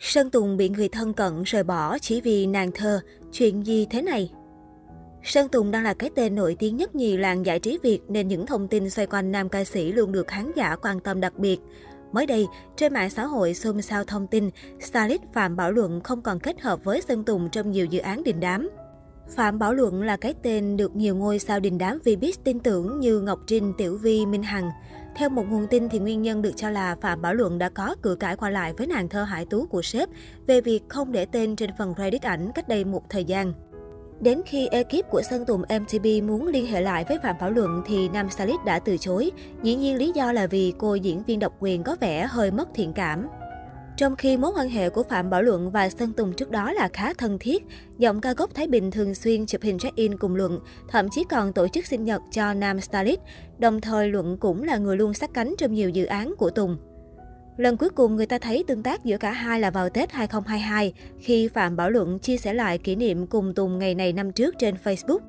Sơn Tùng bị người thân cận rời bỏ chỉ vì nàng thơ, chuyện gì thế này? Sơn Tùng đang là cái tên nổi tiếng nhất nhì làng giải trí Việt nên những thông tin xoay quanh nam ca sĩ luôn được khán giả quan tâm đặc biệt. Mới đây, trên mạng xã hội xôn xao thông tin, Starlit Phạm Bảo Luận không còn kết hợp với Sơn Tùng trong nhiều dự án đình đám. Phạm Bảo Luận là cái tên được nhiều ngôi sao đình đám Vbiz tin tưởng như Ngọc Trinh, Tiểu Vi, Minh Hằng. Theo một nguồn tin thì nguyên nhân được cho là Phạm Bảo Luận đã có cự cãi qua lại với nàng thơ Hải Tú của sếp về việc không để tên trên phần credit ảnh cách đây một thời gian. Đến khi ekip của Sơn Tùng MTV muốn liên hệ lại với Phạm Bảo Luận thì nam stylist đã từ chối. Dĩ nhiên lý do là vì cô diễn viên độc quyền có vẻ hơi mất thiện cảm. Trong khi mối quan hệ của Phạm Bảo Luận và Sơn Tùng trước đó là khá thân thiết, giọng ca gốc Thái Bình thường xuyên chụp hình check-in cùng Luận, thậm chí còn tổ chức sinh nhật cho nam stylist, đồng thời Luận cũng là người luôn sát cánh trong nhiều dự án của Tùng. Lần cuối cùng người ta thấy tương tác giữa cả hai là vào Tết 2022, khi Phạm Bảo Luận chia sẻ lại kỷ niệm cùng Tùng ngày này năm trước trên Facebook.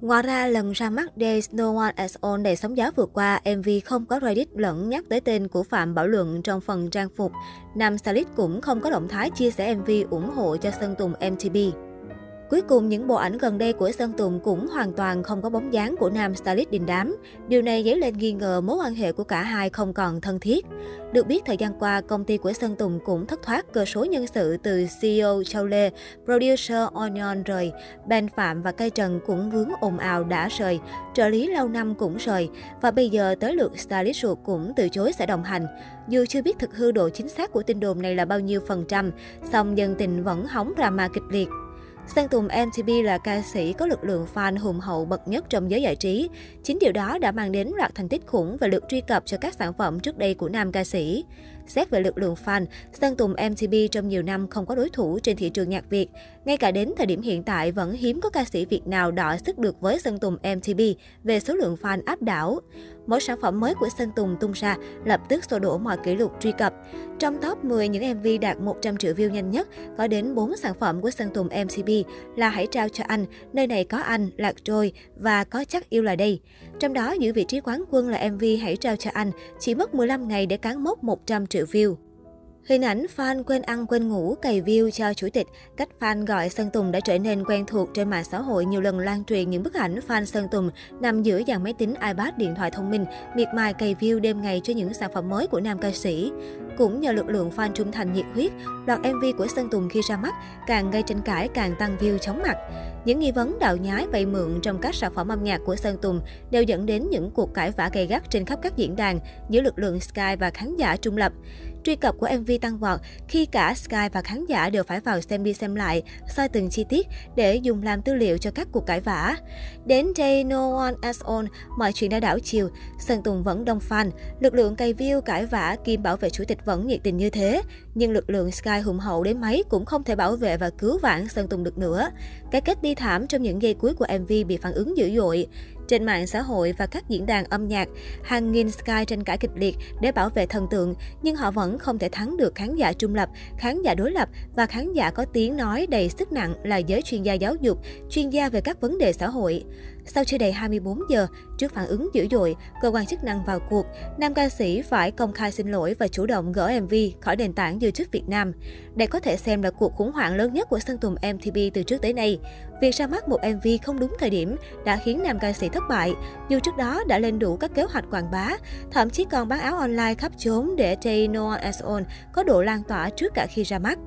Ngoài ra, lần ra mắt Days No One As On đầy sóng gió vừa qua, MV không có Reddit lẫn nhắc tới tên của Phạm Bảo Luận trong phần trang phục. Nam salid cũng không có động thái chia sẻ MV ủng hộ cho Sơn Tùng mtb Cuối cùng, những bộ ảnh gần đây của Sơn Tùng cũng hoàn toàn không có bóng dáng của nam stylist đình đám. Điều này dấy lên nghi ngờ mối quan hệ của cả hai không còn thân thiết. Được biết, thời gian qua, công ty của Sơn Tùng cũng thất thoát cơ số nhân sự từ CEO Châu Lê, producer Onion rời, Ben Phạm và Cây Trần cũng vướng ồn ào đã rời, trợ lý lâu năm cũng rời, và bây giờ tới lượt stylist ruột cũng từ chối sẽ đồng hành. Dù chưa biết thực hư độ chính xác của tin đồn này là bao nhiêu phần trăm, song dân tình vẫn hóng drama kịch liệt. Sơn Tùng MTP là ca sĩ có lực lượng fan hùng hậu bậc nhất trong giới giải trí. Chính điều đó đã mang đến loạt thành tích khủng và lượt truy cập cho các sản phẩm trước đây của nam ca sĩ. Xét về lực lượng fan, Sơn Tùng MTP trong nhiều năm không có đối thủ trên thị trường nhạc Việt. Ngay cả đến thời điểm hiện tại vẫn hiếm có ca sĩ Việt nào đọ sức được với Sơn Tùng MTP về số lượng fan áp đảo. Mỗi sản phẩm mới của Sơn Tùng tung ra lập tức xô đổ mọi kỷ lục truy cập. Trong top 10 những MV đạt 100 triệu view nhanh nhất, có đến 4 sản phẩm của Sơn Tùng MTP là Hãy trao cho anh, Nơi này có anh, Lạc trôi và Có chắc yêu là đây. Trong đó giữ vị trí quán quân là MV Hãy trao cho anh, chỉ mất 15 ngày để cán mốc 100 triệu triệu view. Hình ảnh fan quên ăn quên ngủ cày view cho chủ tịch, cách fan gọi Sơn Tùng đã trở nên quen thuộc trên mạng xã hội nhiều lần lan truyền những bức ảnh fan Sơn Tùng nằm giữa dàn máy tính iPad điện thoại thông minh, miệt mài cày view đêm ngày cho những sản phẩm mới của nam ca sĩ. Cũng nhờ lực lượng fan trung thành nhiệt huyết, loạt MV của Sơn Tùng khi ra mắt càng gây tranh cãi càng tăng view chóng mặt. Những nghi vấn đạo nhái vay mượn trong các sản phẩm âm nhạc của Sơn Tùng đều dẫn đến những cuộc cãi vã gay gắt trên khắp các diễn đàn giữa lực lượng Sky và khán giả trung lập. Truy cập của MV tăng vọt khi cả Sky và khán giả đều phải vào xem đi xem lại, soi từng chi tiết để dùng làm tư liệu cho các cuộc cãi vã. Đến Day No One As On, mọi chuyện đã đảo chiều. Sơn Tùng vẫn đông fan, lực lượng cày view cãi vã kim bảo vệ chủ tịch vẫn nhiệt tình như thế. Nhưng lực lượng Sky hùng hậu đến mấy cũng không thể bảo vệ và cứu vãn Sơn Tùng được nữa. Cái kết bi thảm trong những giây cuối của MV bị phản ứng dữ dội. Trên mạng xã hội và các diễn đàn âm nhạc, hàng nghìn Sky tranh cãi kịch liệt để bảo vệ thần tượng, nhưng họ vẫn không thể thắng được khán giả trung lập, khán giả đối lập và khán giả có tiếng nói đầy sức nặng là giới chuyên gia giáo dục, chuyên gia về các vấn đề xã hội. Sau chưa đầy 24 giờ, trước phản ứng dữ dội, cơ quan chức năng vào cuộc, nam ca sĩ phải công khai xin lỗi và chủ động gỡ MV khỏi nền tảng YouTube Việt Nam. Đây có thể xem là cuộc khủng hoảng lớn nhất của sân Tùng MTV từ trước tới nay. Việc ra mắt một MV không đúng thời điểm đã khiến nam ca sĩ thất bại, dù trước đó đã lên đủ các kế hoạch quảng bá, thậm chí còn bán áo online khắp chốn để Tay No As On có độ lan tỏa trước cả khi ra mắt.